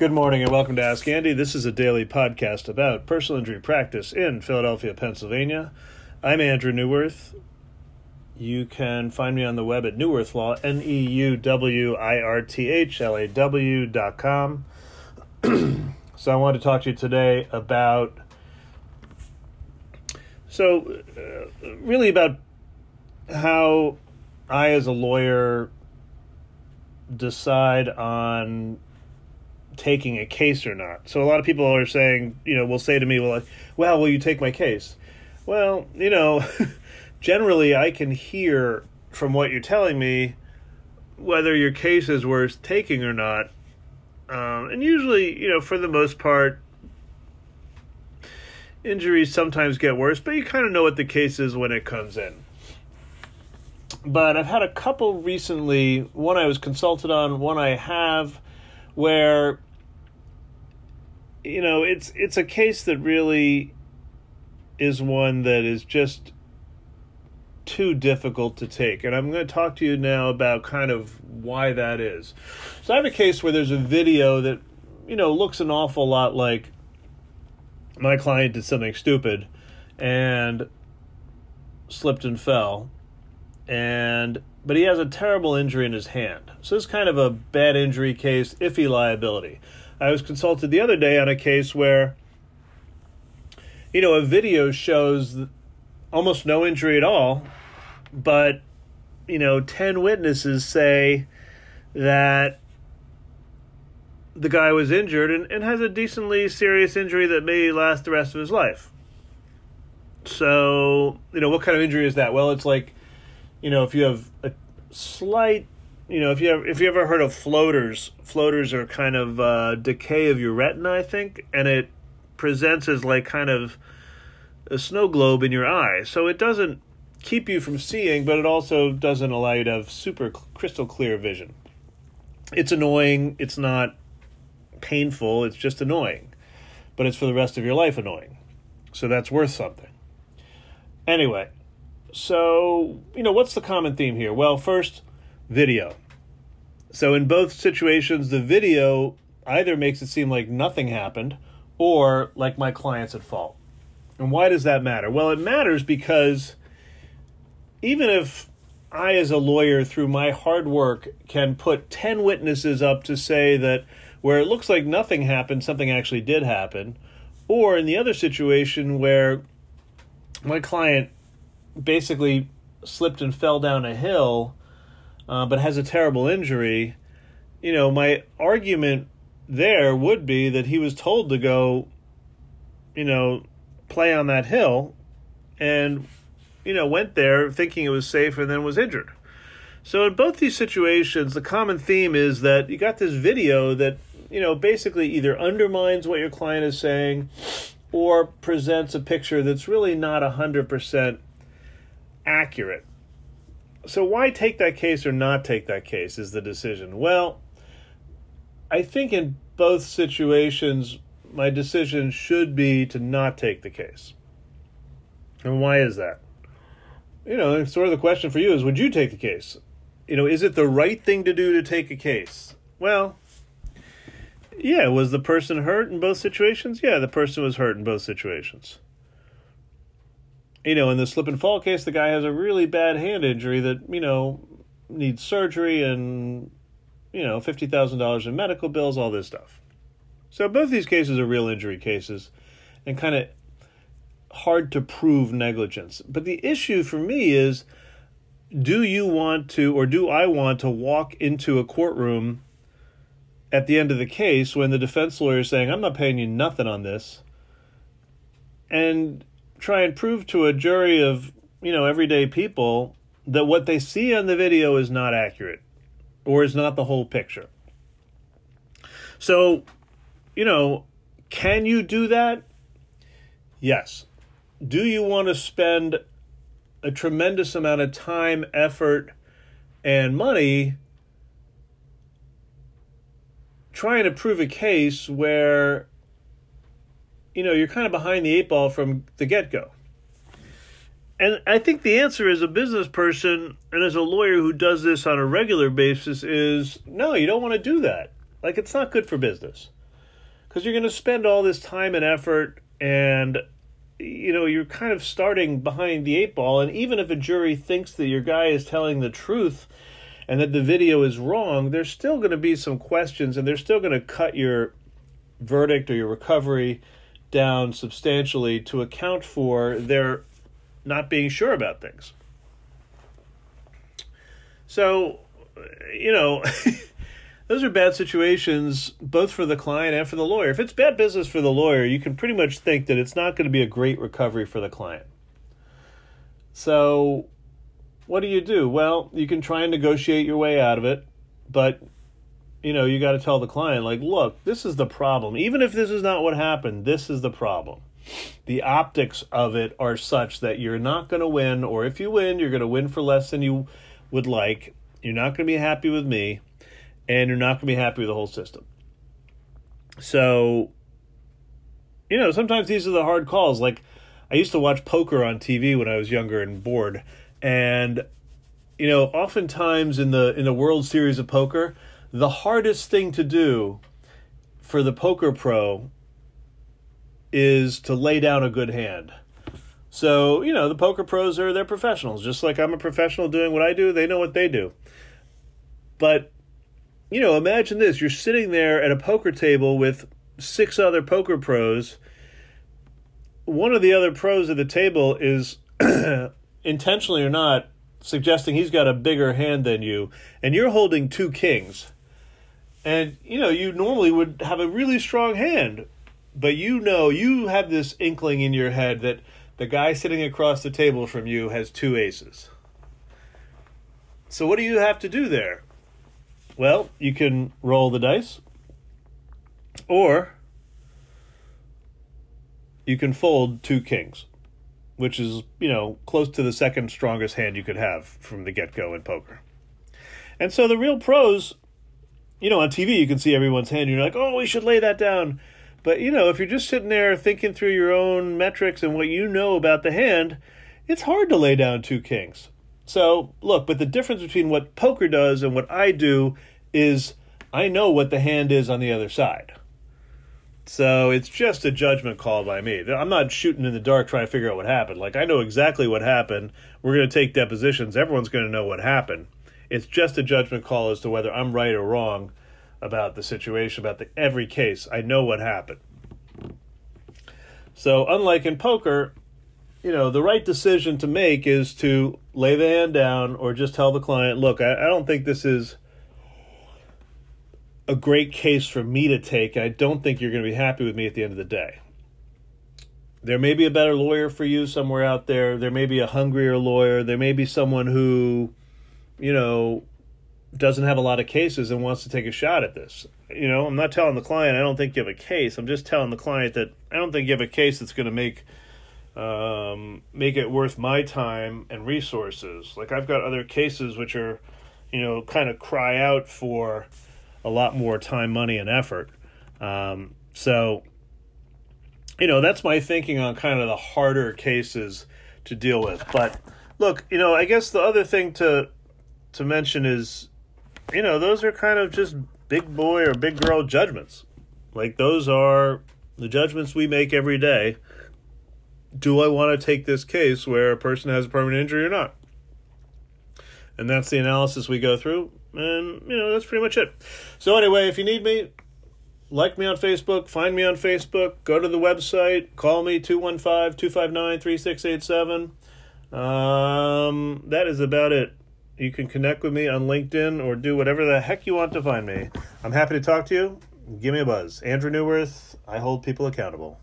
Good morning and welcome to Ask Andy. This is a daily podcast about personal injury practice in Philadelphia, Pennsylvania. I'm Andrew Neuwirth. You can find me on the web at Neuwirth Law, N E U W I R T H L A W dot com. so I want to talk to you today about, so uh, really about how I, as a lawyer, decide on taking a case or not. So a lot of people are saying, you know, will say to me, well, like, well, will you take my case? Well, you know, generally I can hear from what you're telling me whether your case is worth taking or not. Um, and usually, you know, for the most part, injuries sometimes get worse, but you kind of know what the case is when it comes in. But I've had a couple recently, one I was consulted on, one I have, where you know, it's it's a case that really is one that is just too difficult to take. And I'm going to talk to you now about kind of why that is. So I have a case where there's a video that, you know, looks an awful lot like my client did something stupid and slipped and fell. And but he has a terrible injury in his hand. So is kind of a bad injury case, iffy liability. I was consulted the other day on a case where, you know, a video shows almost no injury at all, but, you know, 10 witnesses say that the guy was injured and, and has a decently serious injury that may last the rest of his life. So, you know, what kind of injury is that? Well, it's like, you know, if you have a slight you know, if you ever, if you ever heard of floaters, floaters are kind of uh, decay of your retina, I think, and it presents as like kind of a snow globe in your eye. So it doesn't keep you from seeing, but it also doesn't allow you to have super crystal clear vision. It's annoying. It's not painful. It's just annoying, but it's for the rest of your life annoying. So that's worth something. Anyway, so you know what's the common theme here? Well, first video. So in both situations, the video either makes it seem like nothing happened or like my client's at fault. And why does that matter? Well, it matters because even if I, as a lawyer, through my hard work, can put 10 witnesses up to say that where it looks like nothing happened, something actually did happen, or in the other situation where my client basically slipped and fell down a hill uh, but has a terrible injury, you know, my argument there would be that he was told to go, you know, play on that hill and, you know, went there thinking it was safe and then was injured. So in both these situations, the common theme is that you got this video that, you know, basically either undermines what your client is saying or presents a picture that's really not 100% accurate so why take that case or not take that case is the decision. Well, I think in both situations, my decision should be to not take the case. And why is that? You know, sort of the question for you is would you take the case? You know, is it the right thing to do to take a case? Well, yeah, was the person hurt in both situations? Yeah, the person was hurt in both situations you know, in the slip and fall case, the guy has a really bad hand injury that, you know, needs surgery and, you know, $50,000 in medical bills, all this stuff. So both these cases are real injury cases and kind of hard to prove negligence. But the issue for me is do you want to, or do I want to walk into a courtroom at the end of the case when the defense lawyer is saying, I'm not paying you nothing on this? And try and prove to a jury of, you know, everyday people that what they see on the video is not accurate or is not the whole picture. So, you know, can you do that? Yes. Do you want to spend a tremendous amount of time, effort, and money trying to prove a case where you know, you're kind of behind the eight ball from the get go. And I think the answer as a business person and as a lawyer who does this on a regular basis is no, you don't want to do that. Like, it's not good for business. because you're going to spend all this time and effort and you know you're kind of starting behind the eight ball and even if a jury thinks that your guy is telling the truth and that the video is wrong there's still going to be some questions and they're still going to cut your verdict or your recovery down substantially to account for their not being sure about things so you know those are bad situations both for the client and for the lawyer. If it's bad business for the lawyer, you can pretty much think that it's not going to be a great recovery for the client. So, what do you do? Well, you can try and negotiate your way out of it, but you know, you got to tell the client like, "Look, this is the problem. Even if this is not what happened, this is the problem." The optics of it are such that you're not going to win or if you win, you're going to win for less than you would like. You're not going to be happy with me and you're not going to be happy with the whole system. So, you know, sometimes these are the hard calls. Like, I used to watch poker on TV when I was younger and bored, and you know, oftentimes in the in the World Series of Poker, the hardest thing to do for the poker pro is to lay down a good hand. So, you know, the poker pros are they're professionals. Just like I'm a professional doing what I do, they know what they do. But you know, imagine this: you're sitting there at a poker table with six other poker pros. One of the other pros at the table is intentionally or not suggesting he's got a bigger hand than you, and you're holding two kings. And you know, you normally would have a really strong hand, but you know, you have this inkling in your head that the guy sitting across the table from you has two aces. So, what do you have to do there? Well, you can roll the dice, or you can fold two kings, which is, you know, close to the second strongest hand you could have from the get go in poker. And so the real pros, you know, on TV you can see everyone's hand. You're like, oh, we should lay that down. But, you know, if you're just sitting there thinking through your own metrics and what you know about the hand, it's hard to lay down two kings. So, look, but the difference between what poker does and what I do is I know what the hand is on the other side. So it's just a judgment call by me. I'm not shooting in the dark trying to figure out what happened. Like, I know exactly what happened. We're going to take depositions. Everyone's going to know what happened. It's just a judgment call as to whether I'm right or wrong about the situation, about the, every case. I know what happened. So, unlike in poker, you know, the right decision to make is to lay the hand down or just tell the client, look, I, I don't think this is a great case for me to take. I don't think you're going to be happy with me at the end of the day. There may be a better lawyer for you somewhere out there. There may be a hungrier lawyer. There may be someone who, you know, doesn't have a lot of cases and wants to take a shot at this. You know, I'm not telling the client I don't think you have a case. I'm just telling the client that I don't think you have a case that's going to make um, make it worth my time and resources. Like I've got other cases which are, you know, kind of cry out for a lot more time, money, and effort. Um, so, you know, that's my thinking on kind of the harder cases to deal with. But look, you know, I guess the other thing to to mention is, you know, those are kind of just big boy or big girl judgments. Like those are the judgments we make every day do I want to take this case where a person has a permanent injury or not? And that's the analysis we go through. And, you know, that's pretty much it. So, anyway, if you need me, like me on Facebook, find me on Facebook, go to the website, call me 215 259 3687. Um, that is about it. You can connect with me on LinkedIn or do whatever the heck you want to find me. I'm happy to talk to you. Give me a buzz. Andrew Neuwirth, I hold people accountable.